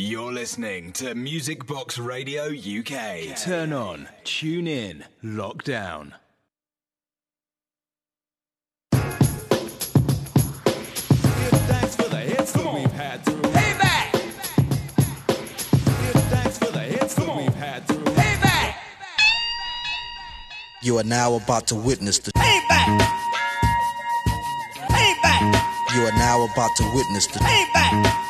You're listening to Music Box Radio UK. Turn on, tune in, lock down. Give thanks for the hits that we've had through. Payback! Give thanks for the hits that we've had through. Payback! You are now about to witness the. Payback! Payback! You are now about to witness the. Payback! Payback!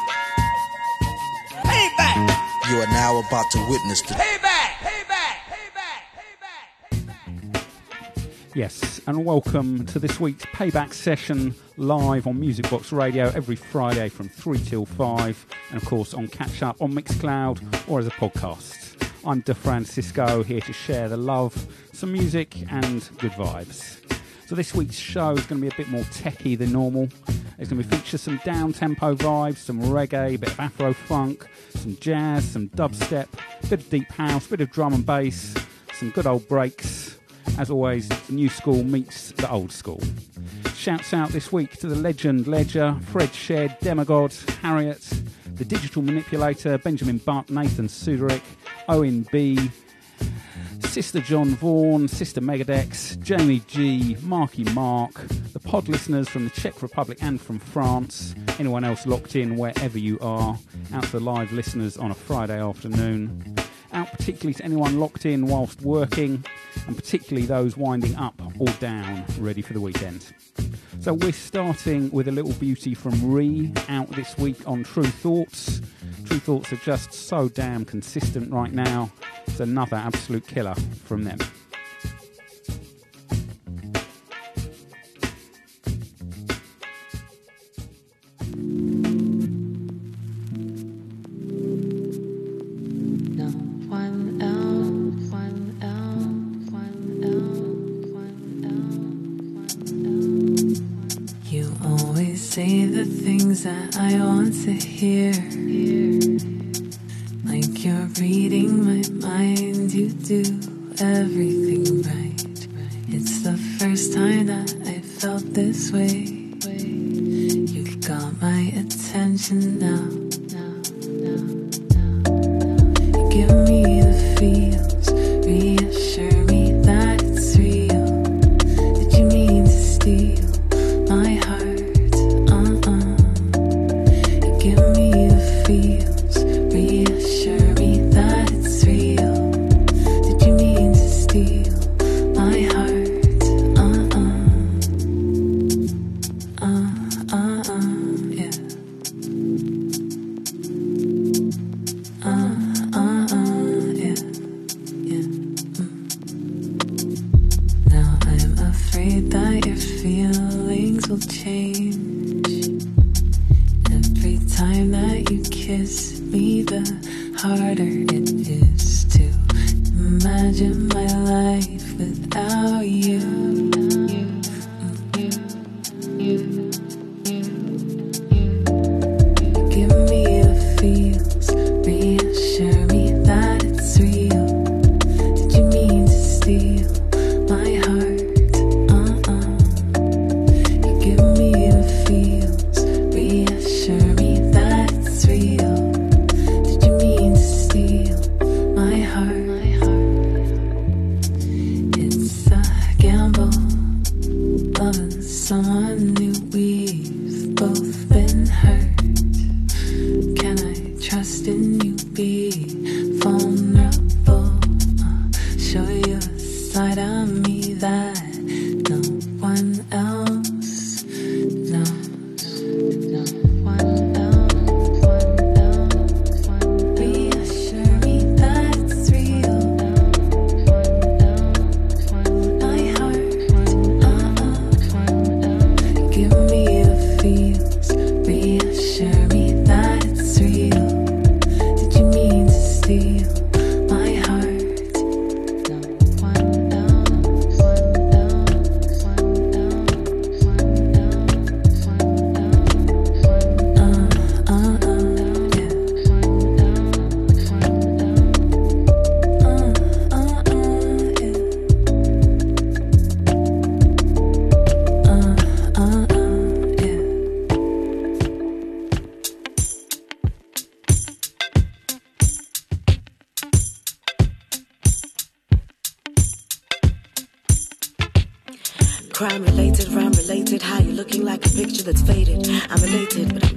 You are now about to witness the. Payback! Payback! Payback! Payback! Yes, and welcome to this week's payback session live on Music Box Radio every Friday from 3 till 5, and of course on Catch Up on Mixcloud or as a podcast. I'm D'Francisco here to share the love, some music, and good vibes. So this week's show is going to be a bit more techie than normal. It's going to feature some down tempo vibes, some reggae, a bit of Afro funk, some jazz, some dubstep, a bit of deep house, a bit of drum and bass, some good old breaks. As always, the new school meets the old school. Shouts out this week to the legend Ledger, Fred Shed, Demigod, Harriet, the digital manipulator, Benjamin Buck, Nathan Suderick, Owen B, Sister John Vaughan, Sister Megadex, Jamie G, Marky Mark, the pod listeners from the Czech Republic and from France, anyone else locked in wherever you are, out to the live listeners on a Friday afternoon, out particularly to anyone locked in whilst working, and particularly those winding up or down, ready for the weekend. So we're starting with a little beauty from Rhi, out this week on True Thoughts. True Thoughts are just so damn consistent right now. It's another absolute killer from them. Say the things that I want to hear. Like you're reading my mind, you do everything right. It's the first time that I felt this way. You got my attention now. now,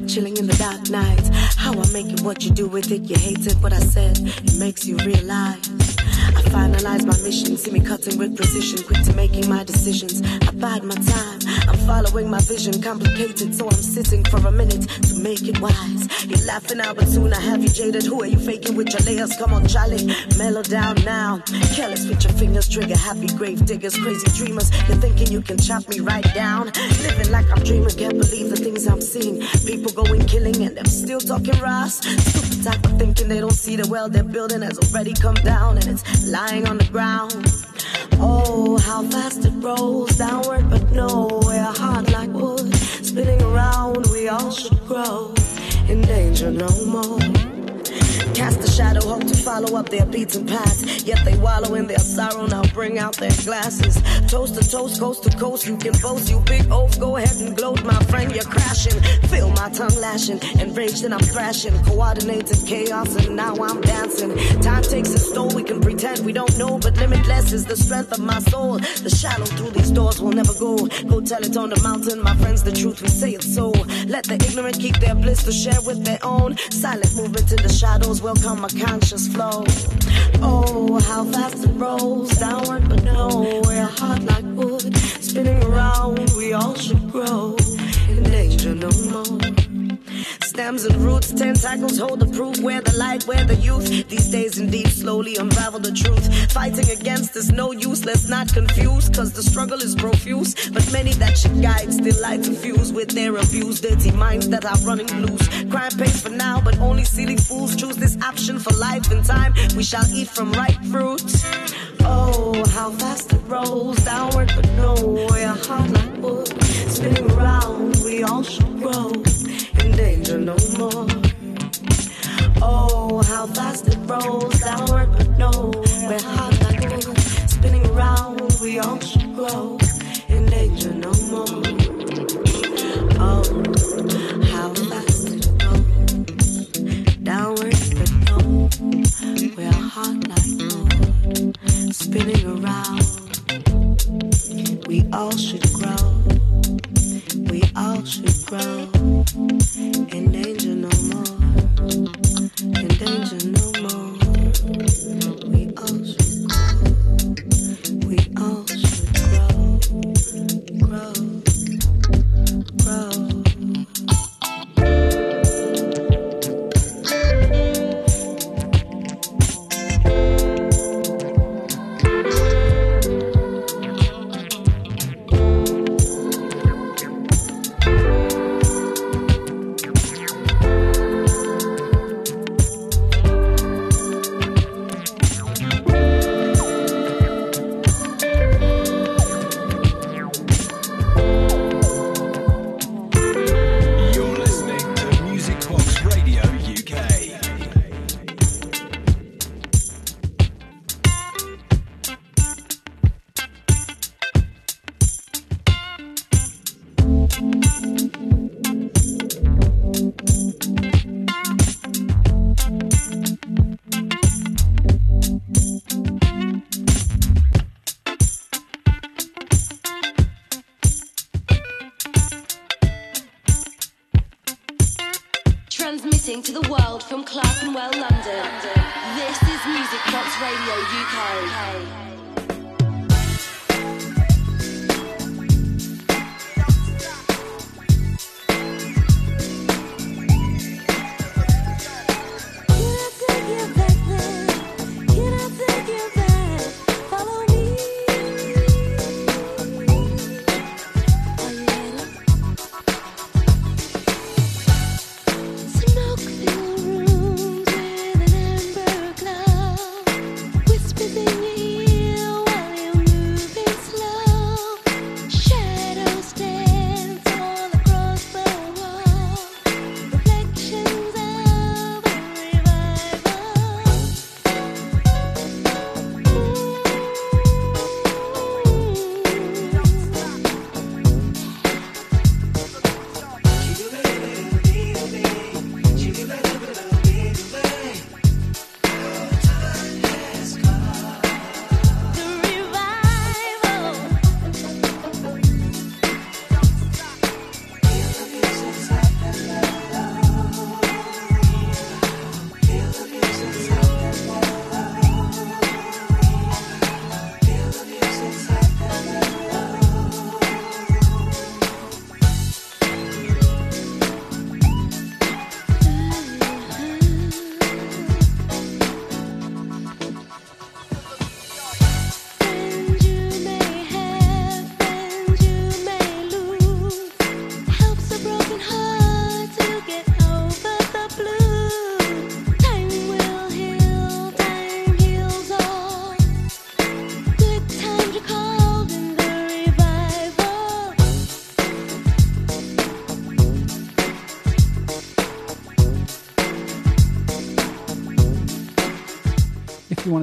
chilling in the dark nights. How I make it, what you do with it. You hate it, what I said. It makes you realize. I finalize my mission, see me cutting with precision, quick to making my decisions. I bide my time, I'm following my vision, complicated, so I'm sitting for a minute to make it wise. You're laughing now, but soon I have you jaded. Who are you faking with your layers? Come on, Charlie, mellow down now. Careless with your fingers, trigger happy grave diggers, crazy dreamers. You're thinking you can chop me right down. Living like I'm dreaming, can't believe the things I'm seeing. People going killing and them still talking Ross. Stupid type of thinking they don't see the well they're building has already come down and it's lying on the ground. Oh, how fast it rolls downward, but nowhere hard like wood. Spinning around, we all should grow in danger no more. Cast a shadow, hope to follow up their beats and paths. Yet they wallow in their sorrow, now bring out their glasses. Toast to toast, coast to coast, you can boast, you big oaf. Go ahead and gloat, my friend, you're crashing. Feel my tongue lashing, enraged and I'm thrashing. Coordinated chaos, and now I'm dancing. Time takes its toll, we can pretend we don't know, but limitless is the strength of my soul. The shadow through these doors will never go. Go tell it on the mountain, my friends, the truth, we say it so. Let the ignorant keep their bliss to share with their own. Silent movement in the shadows, welcome a conscious flow. Oh, how fast it rolls downward, but nowhere hard like wood. Spinning around, we all should grow in danger no more. Stems and roots, tentacles hold the proof. Where the light, where the youth. These days indeed slowly unravel the truth. Fighting against is no use, let's not confuse. Cause the struggle is profuse. But many that should guide still like to fuse with their abused, dirty minds that are running loose. Crime pays for now, but only silly fools choose this option for life and time. We shall eat from ripe fruit. Oh, how fast it rolls downward, but hard like wood. Spinning we all should grow in danger no more. Oh, how fast it rolls downward, but nowhere hard like wood. Spinning we all should grow in danger no more. Oh, how fast it rolls downward, but nowhere hard like. Spinning around, we all should grow. We all should grow in danger no more. In danger no more.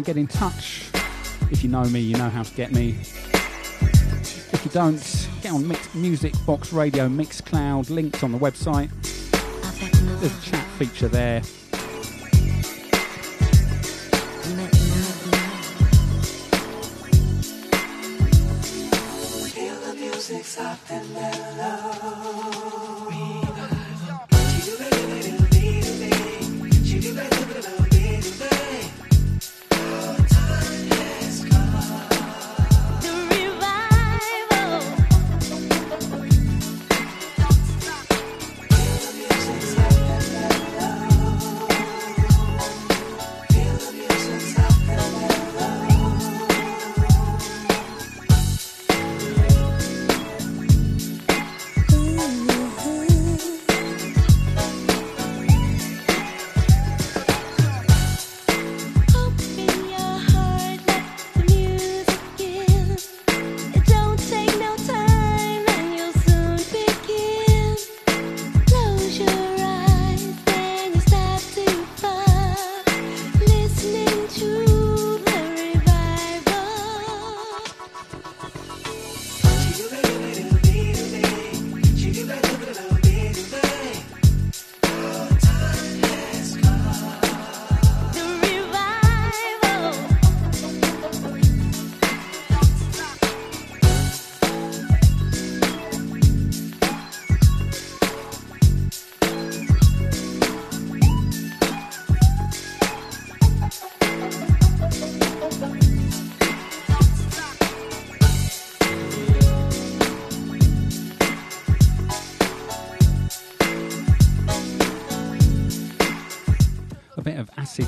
Get in touch, if you know me, you know how to get me. If you don't, get on Mix, Music Box Radio Mixcloud, links on the website. There's a chat feature there.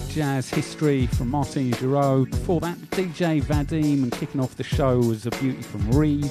Jazz history from Martine Girault. Before that, DJ Vadim, and kicking off the show was a beauty from Reed.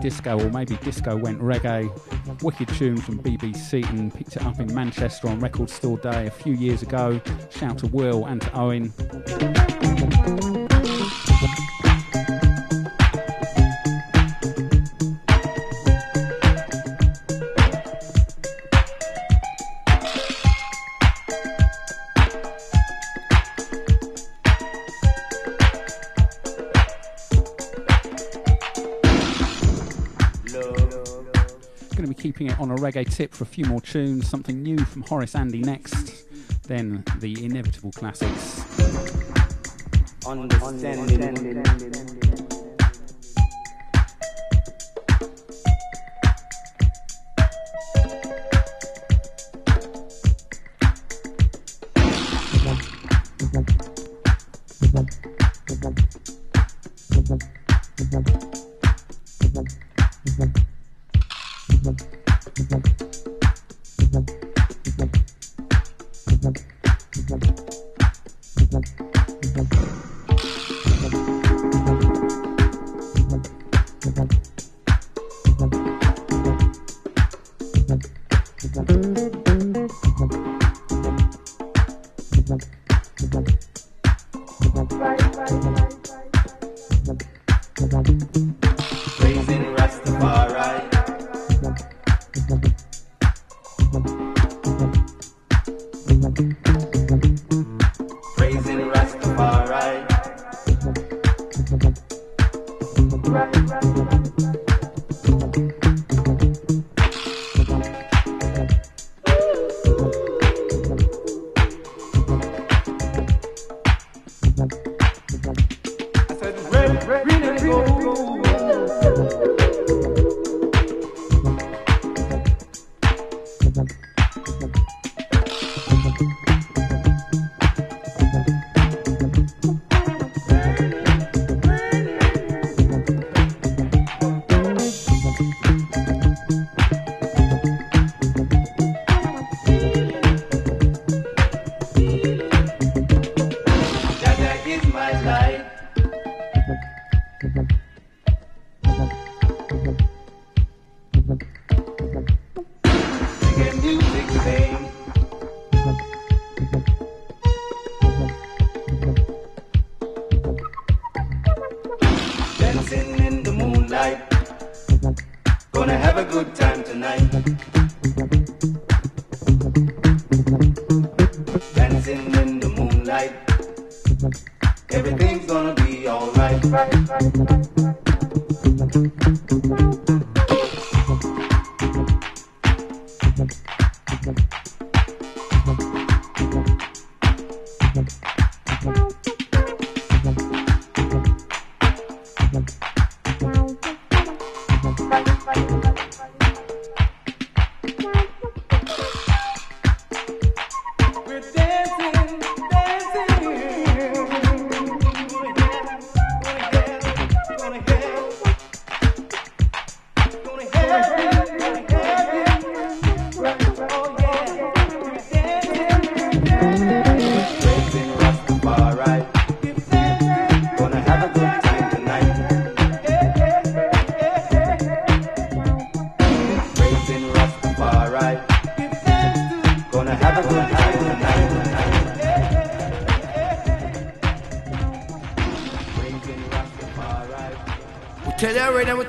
Disco, or maybe disco went reggae. Wicked tune from BB Seaton, picked it up in Manchester on Record Store Day a few years ago. Shout to Will and to Owen. Reggae tip for a few more tunes, something new from Horace Andy next, then the inevitable classics. Understanding.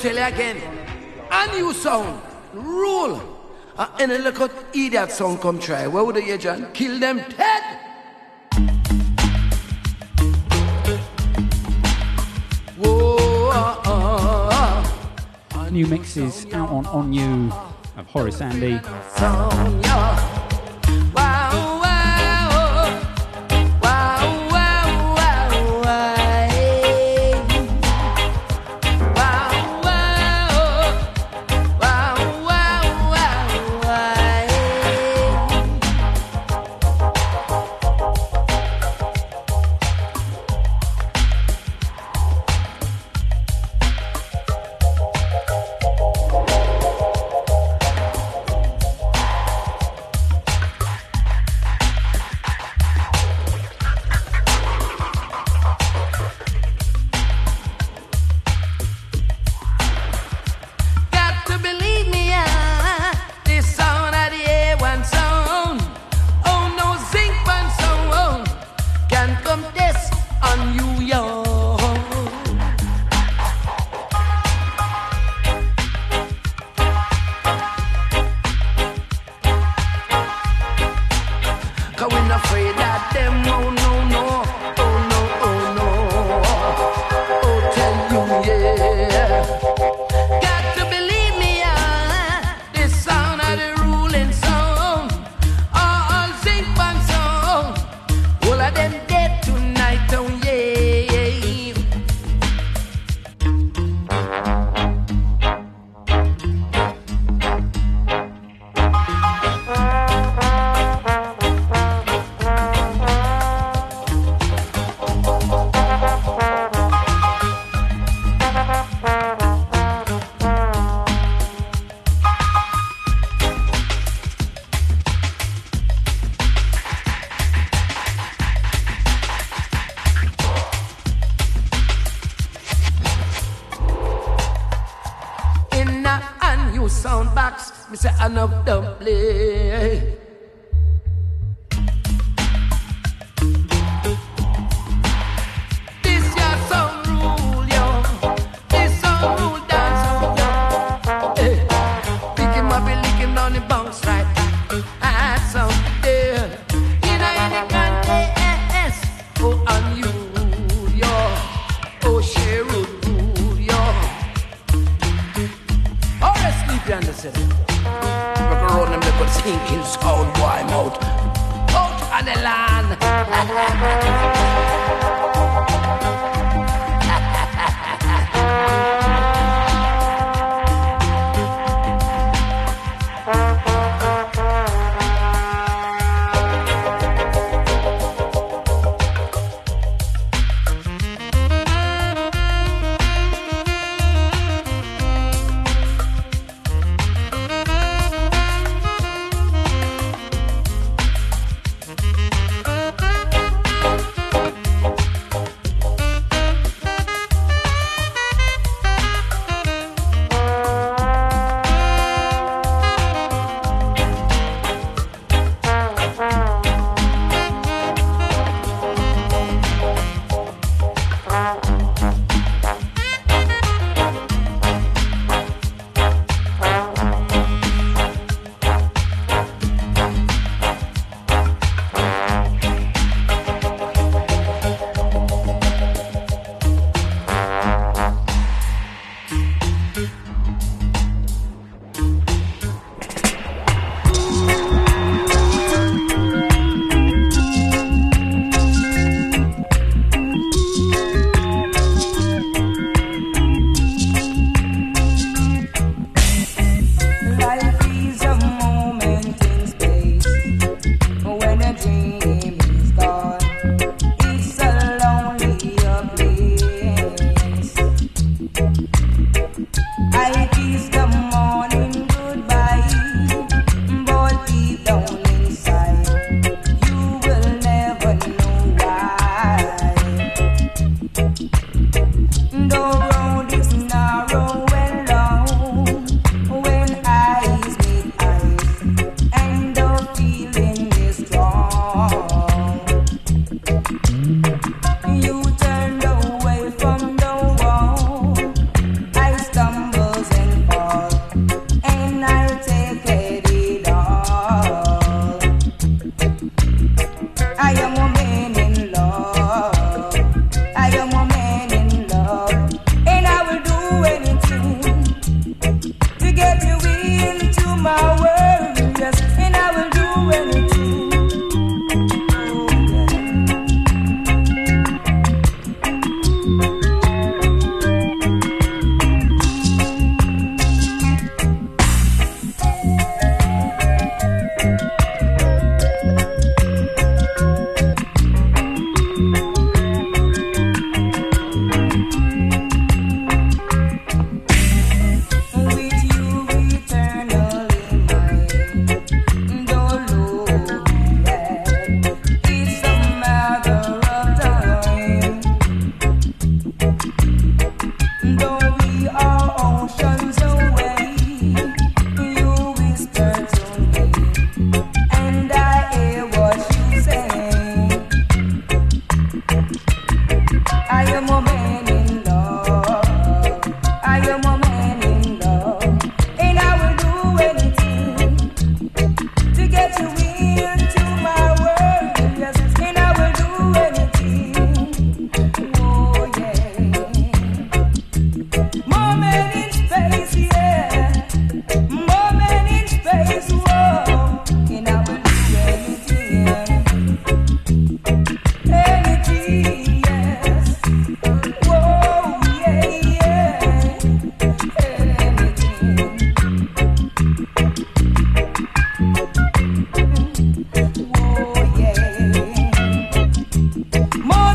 tell you again. And you sound. Rule. Uh, and then look at idiot song come try. Where would you, John? Kill them dead. Ah, ah, New mixes out on On-U of Horace Andy.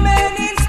men it's.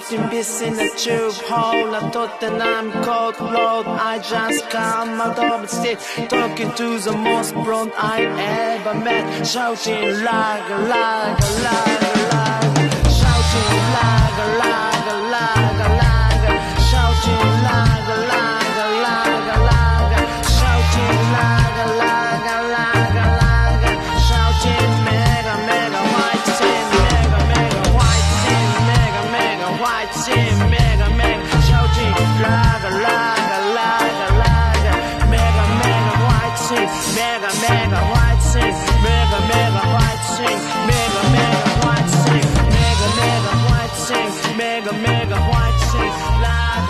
I've been in a tube hole. I thought that I'm cold blood. I just come out of the stick, talking to the most broad I ever met, shouting like, like, like.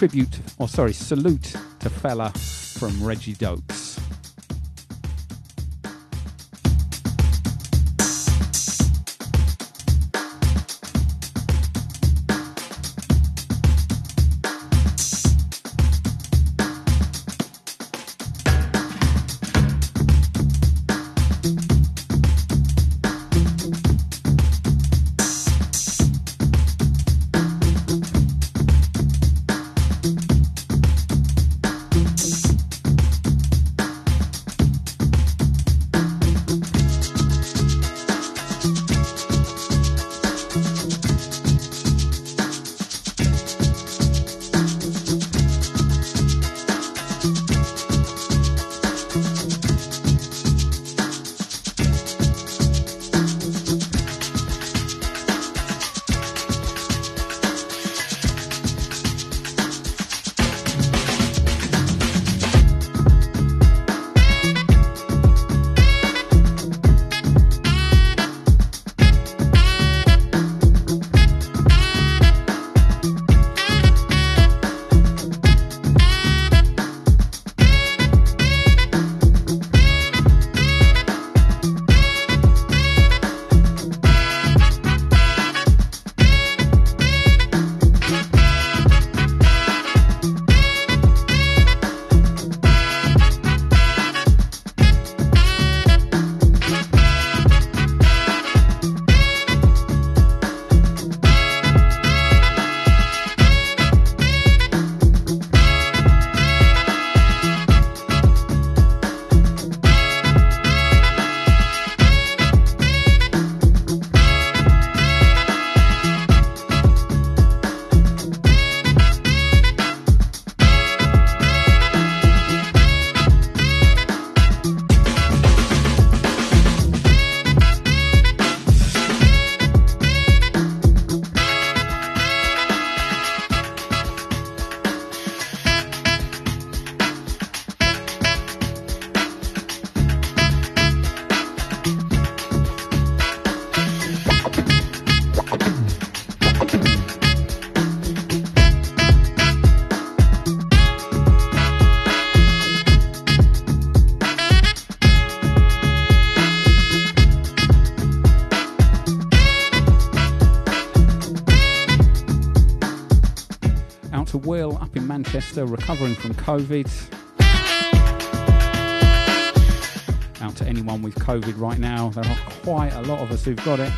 Tribute, or sorry, salute to Fela from Reggie Dokes. Manchester, recovering from COVID. Out to anyone with COVID right now. There are quite a lot of us who've got it.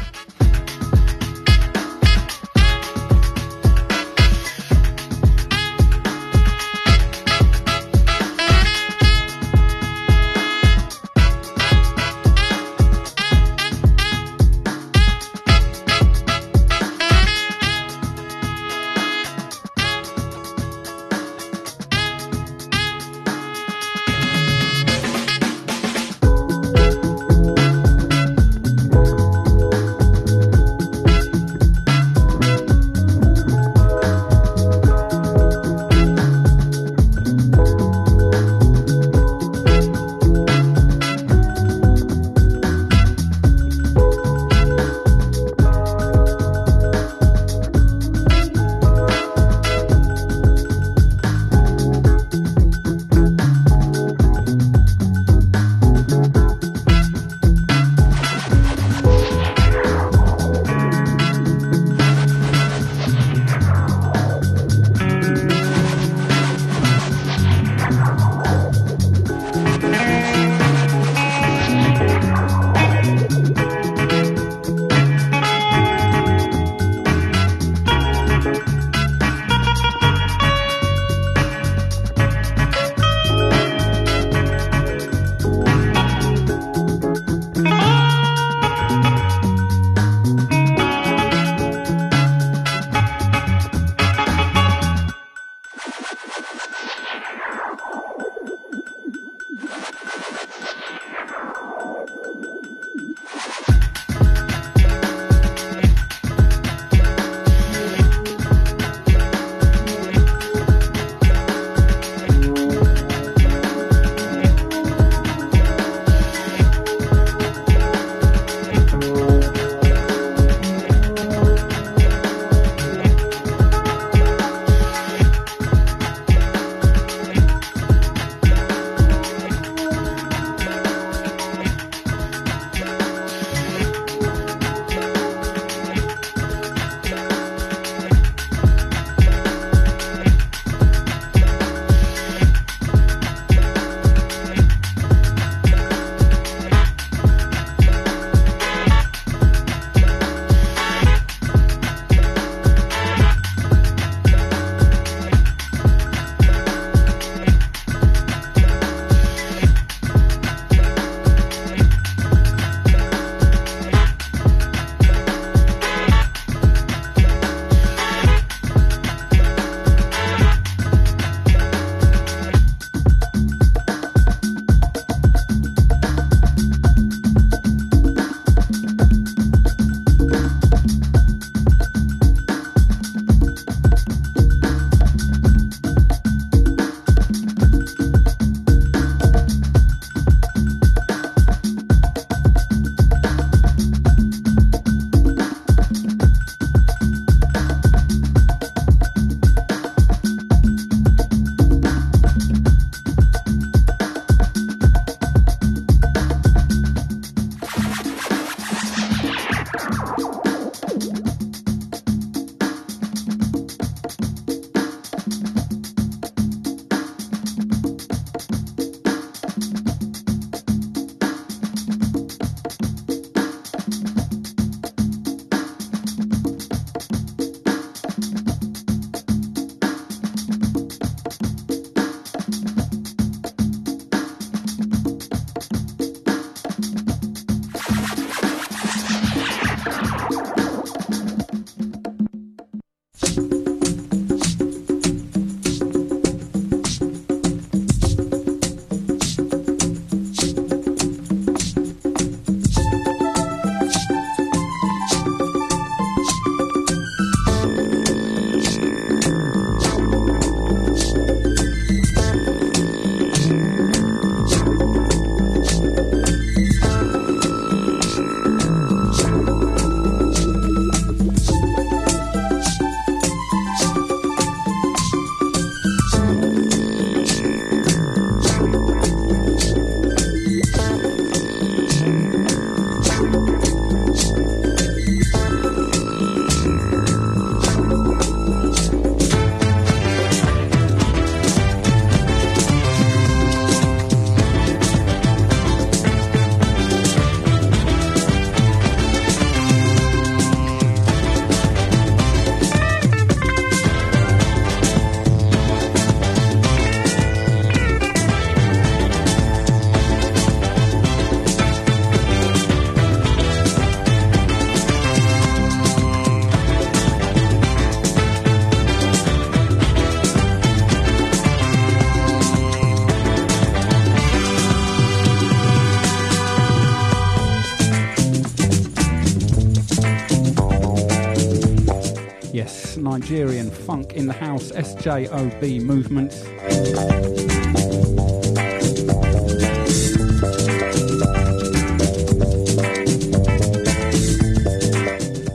Nigerian funk in the house, SJOB movement.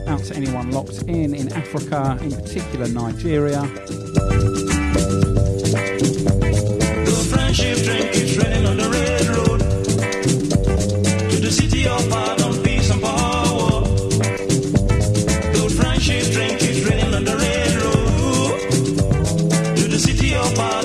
Out to anyone locked in in Africa, in particular Nigeria. The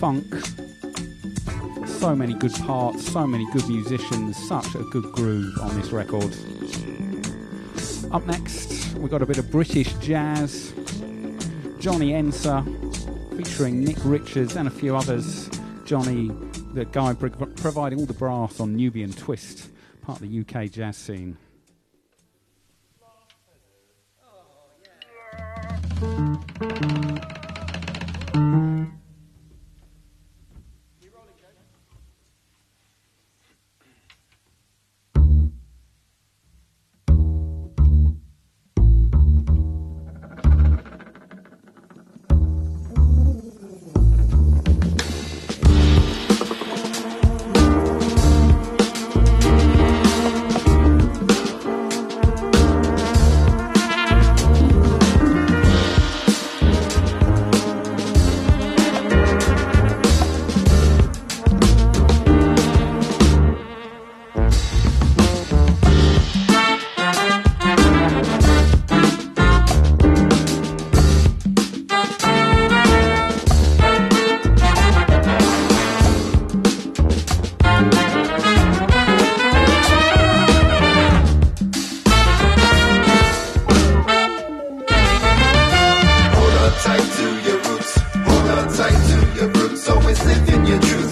funk. So many good parts, so many good musicians, such a good groove on this record. Up next, we've got a bit of British jazz. Johnny Enser featuring Nick Richards and a few others. Johnny, the guy pro- providing all the brass on Nubian Twist, part of the UK jazz scene. Your truth.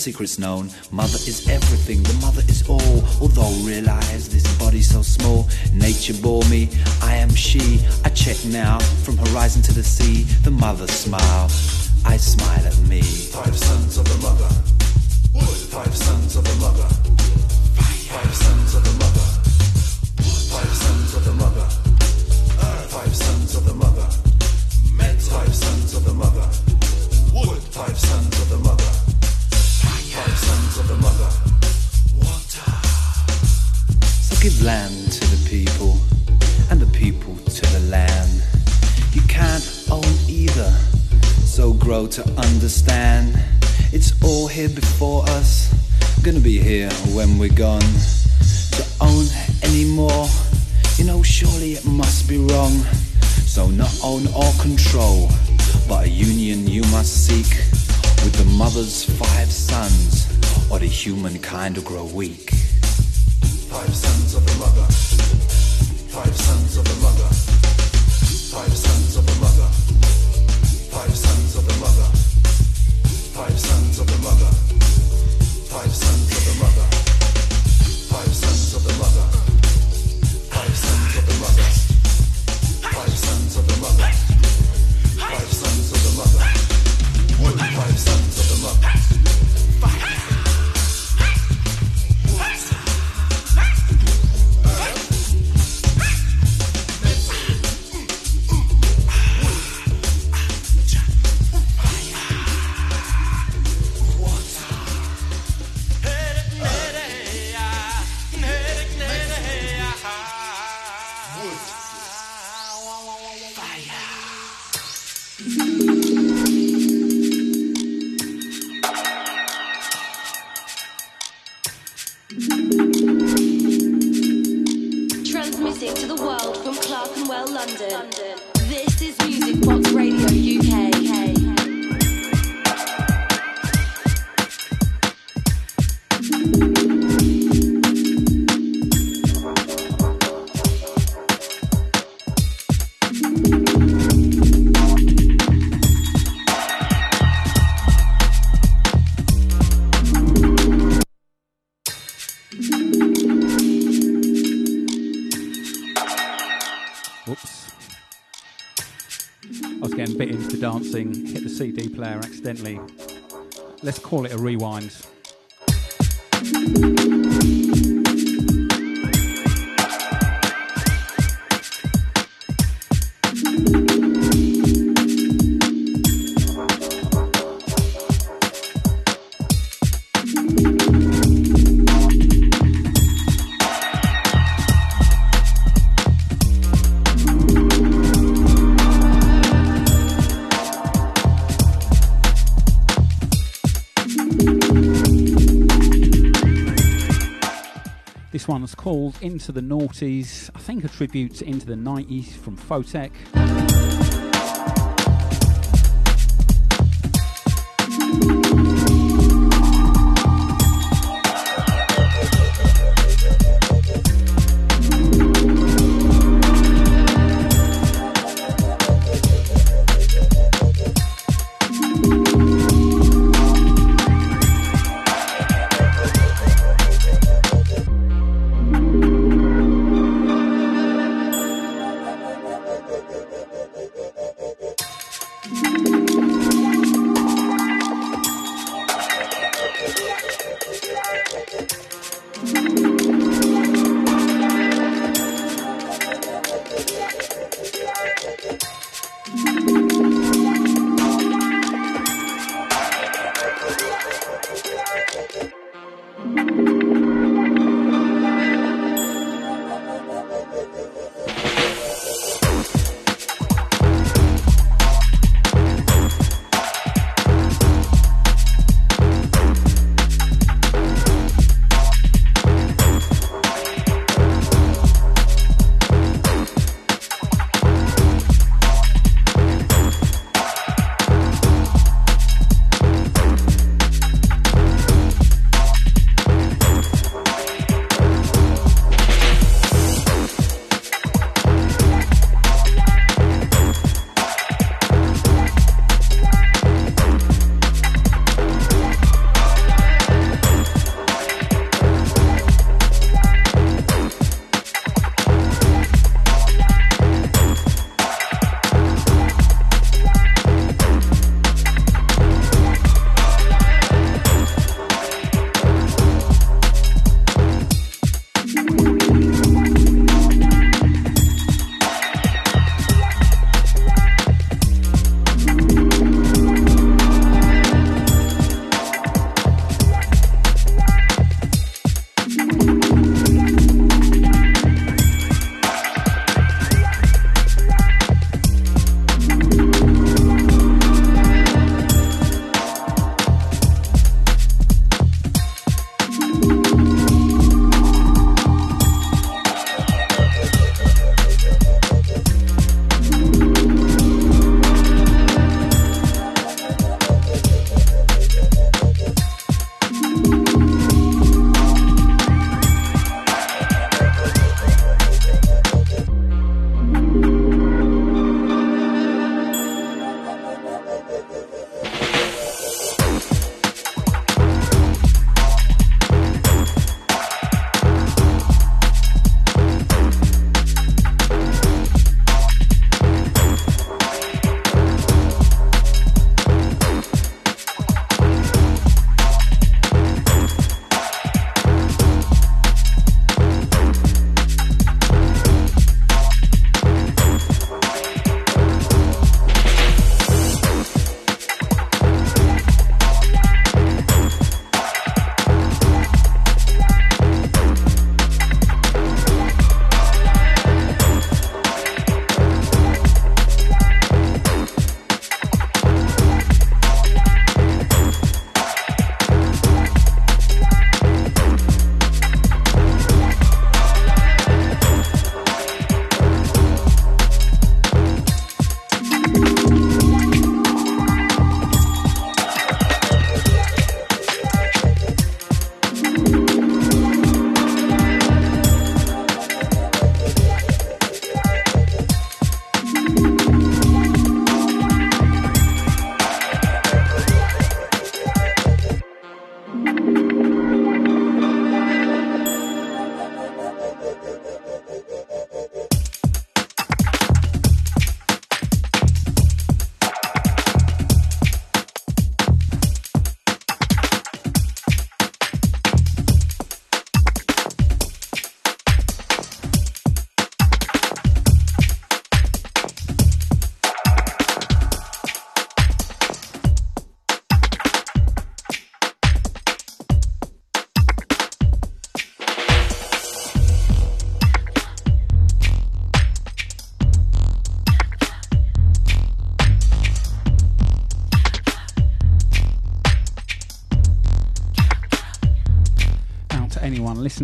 secrets known. Mother is everything, the mother is all. Although realize this body's so small, nature bore me, I am she. I check now from horizon to the sea, the mother's also grow to understand. It's all here before us, gonna be here when we're gone. To own anymore, you know, surely it must be wrong. So, not own or control, but a union you must seek with the mother's five sons, or the humankind will grow weak. Five sons of the mother, five sons of the mother, five sons of the mother. Five sons of the mother. Five sons of the mother. Let's call it a rewind. This one's called Into the Noughties, I think a tribute to Into the 90s from Fotech.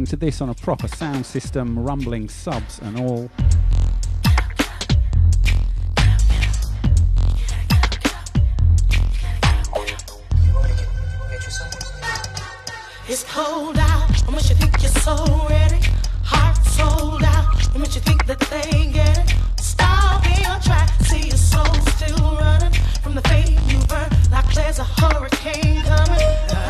listening to this on a proper sound system, rumbling subs and all. It's cold out, you think you're so ready. Heart sold out, you think that they get it. Stop track, see your soul still running from the fate you burn. Like there's a hurricane coming.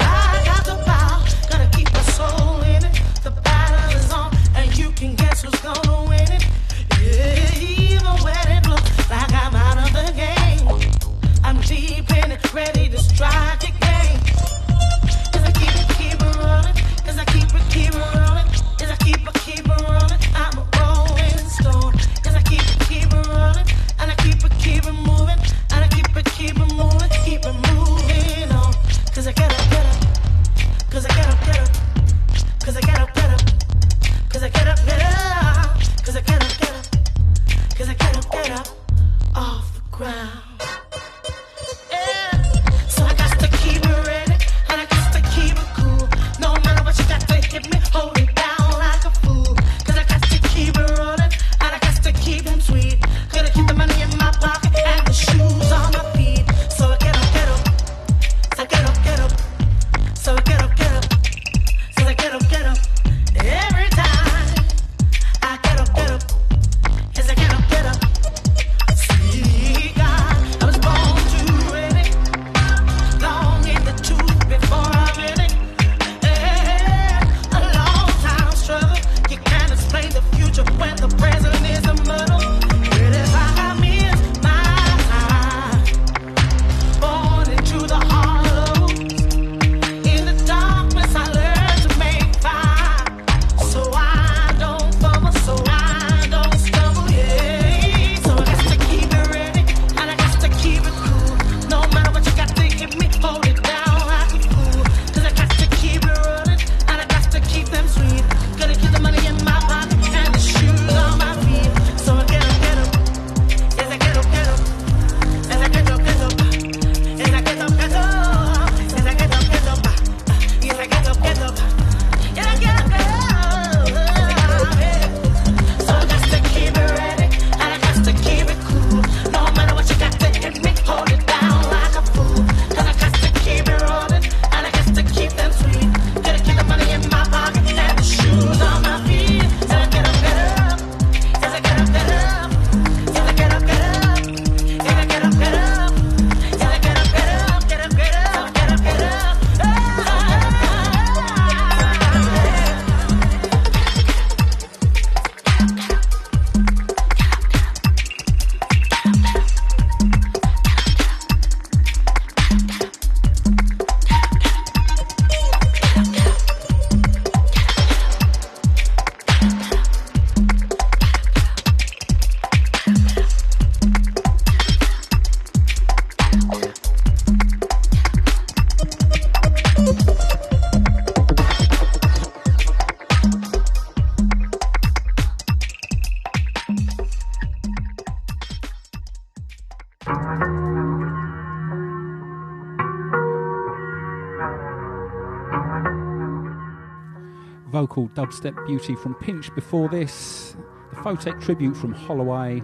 Dubstep Beauty from Pinch before this, the Photek tribute from Holloway,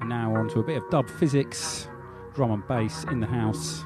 and now on to a bit of Dub Physix, drum and bass in the house.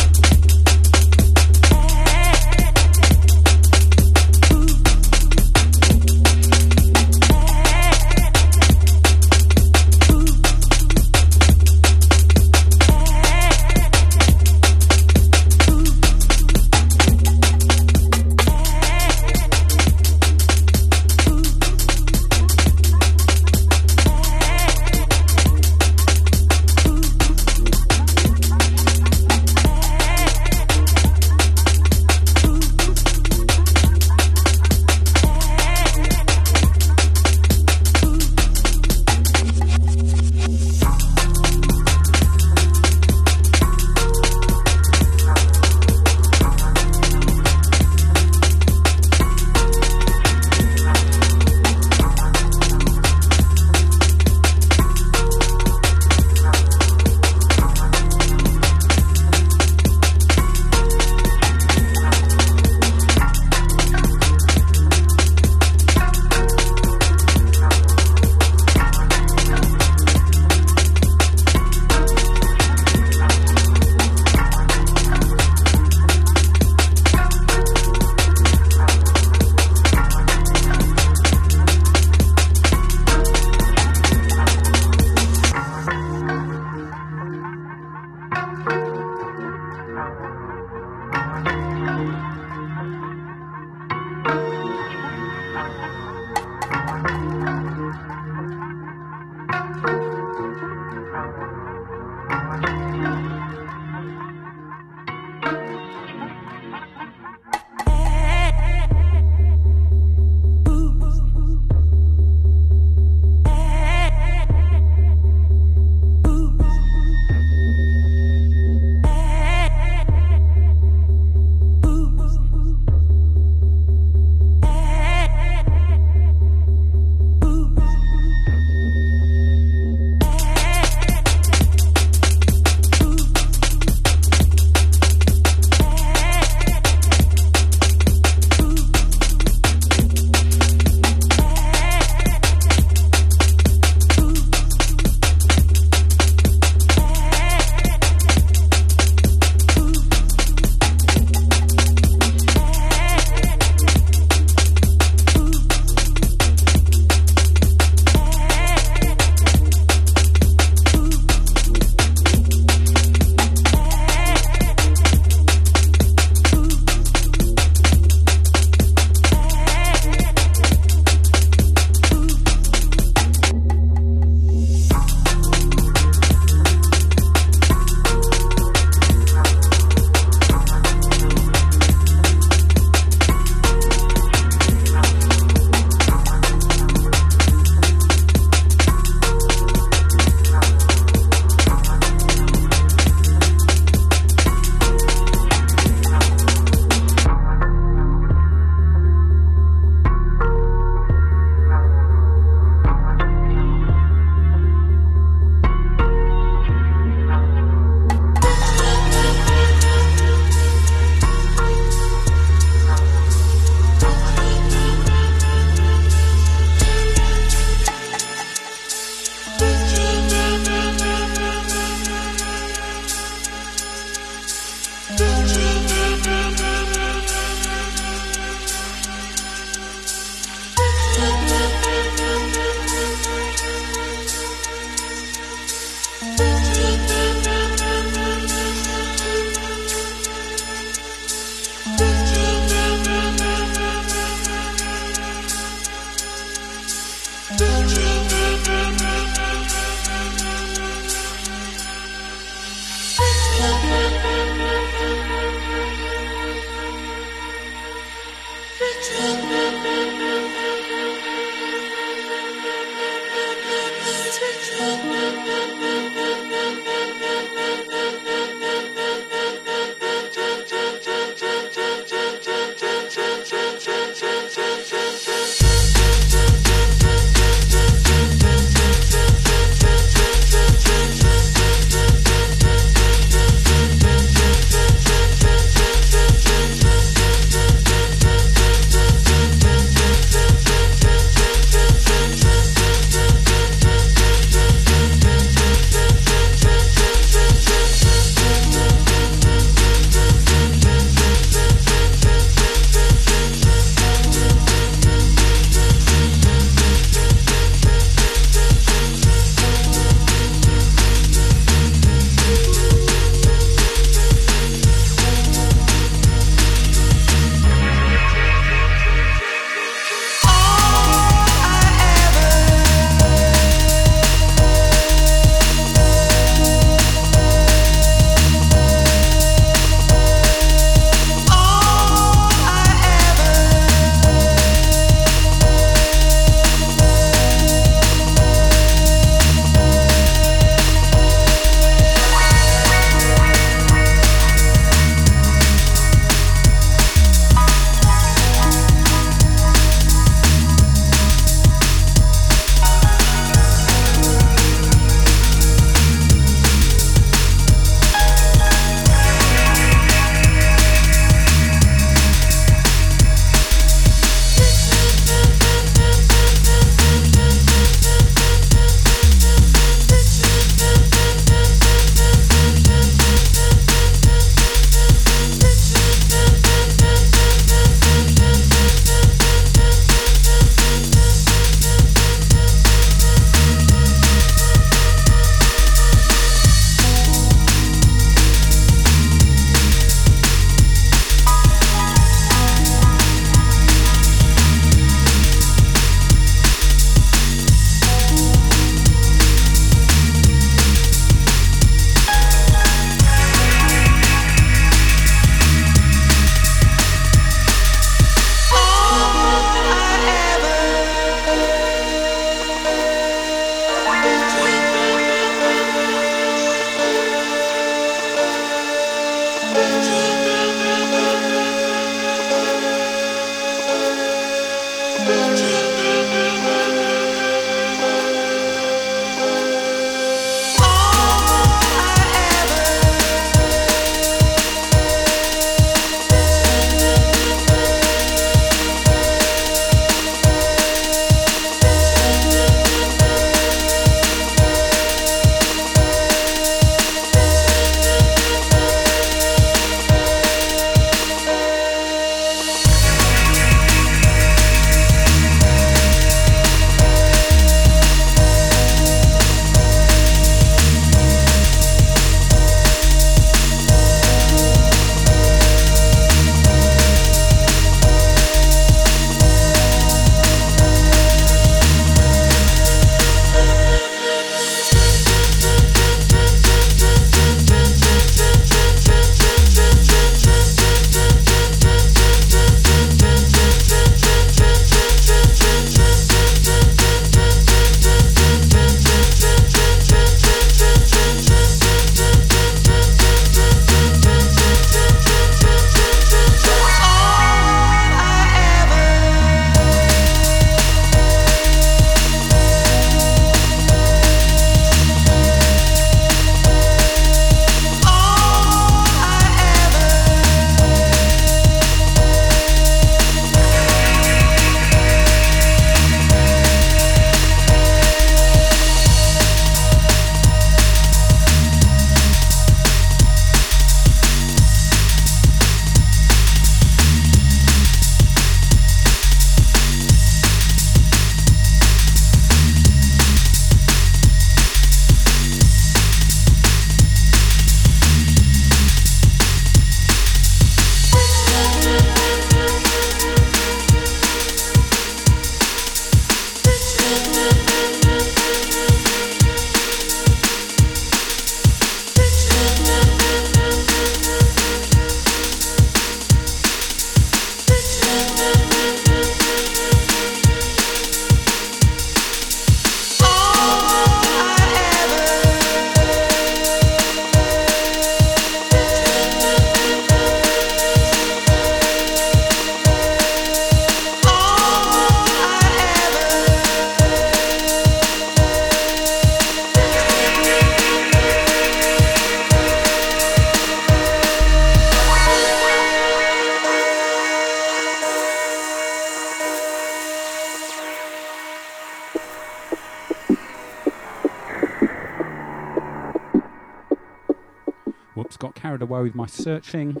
Away with my searching.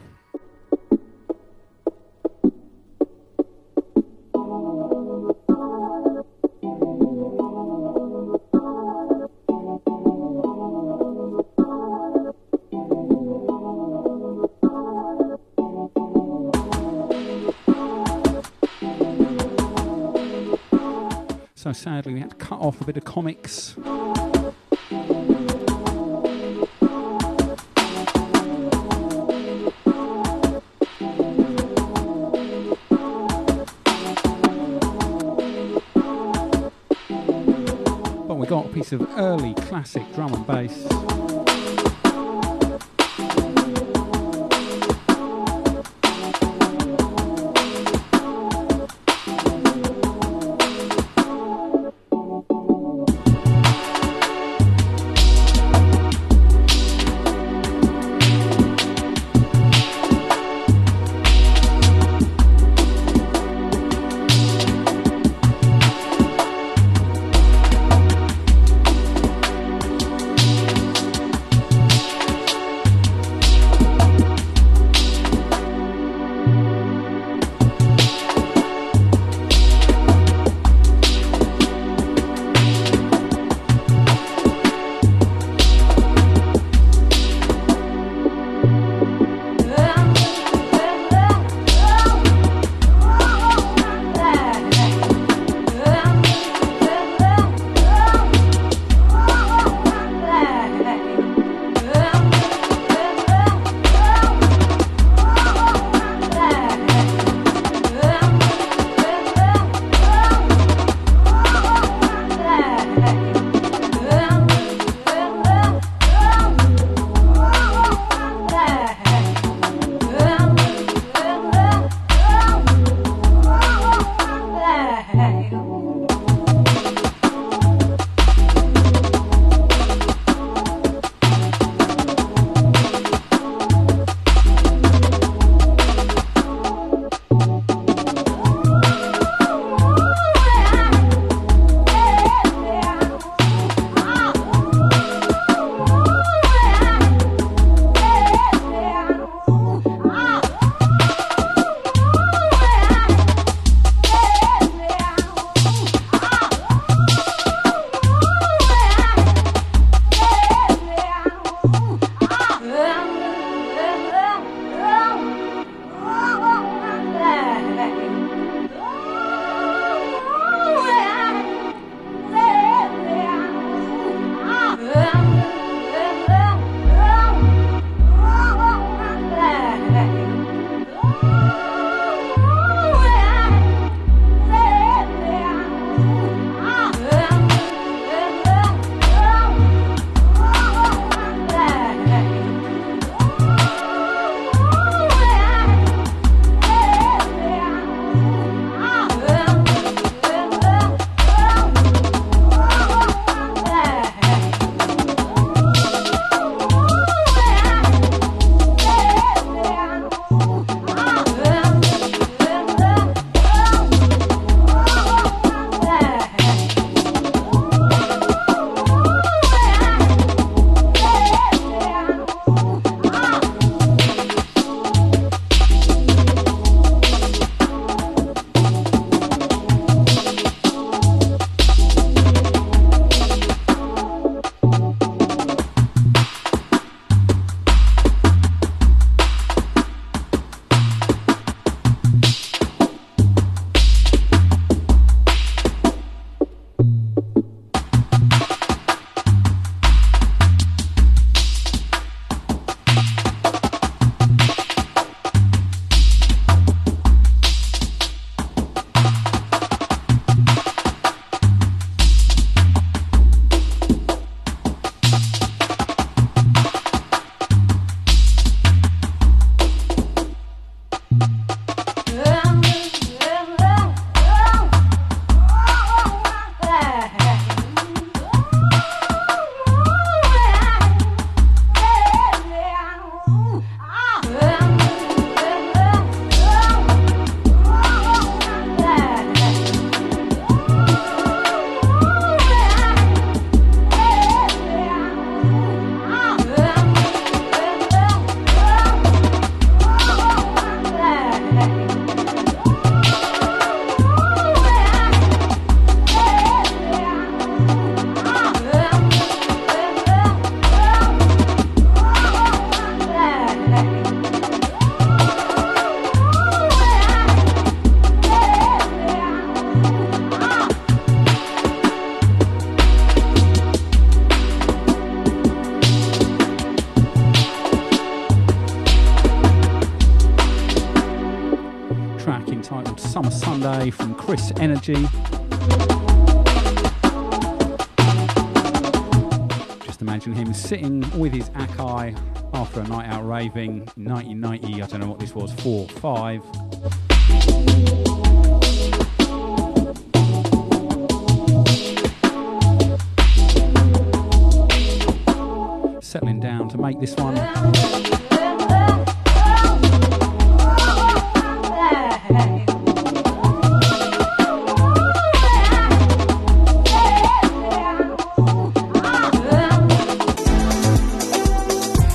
So sadly, we had to cut off a bit of Commix. Piece of early classic drum and bass. Just imagine him sitting with his Akai after a night out raving 1990, I don't know what this was, 4, 5.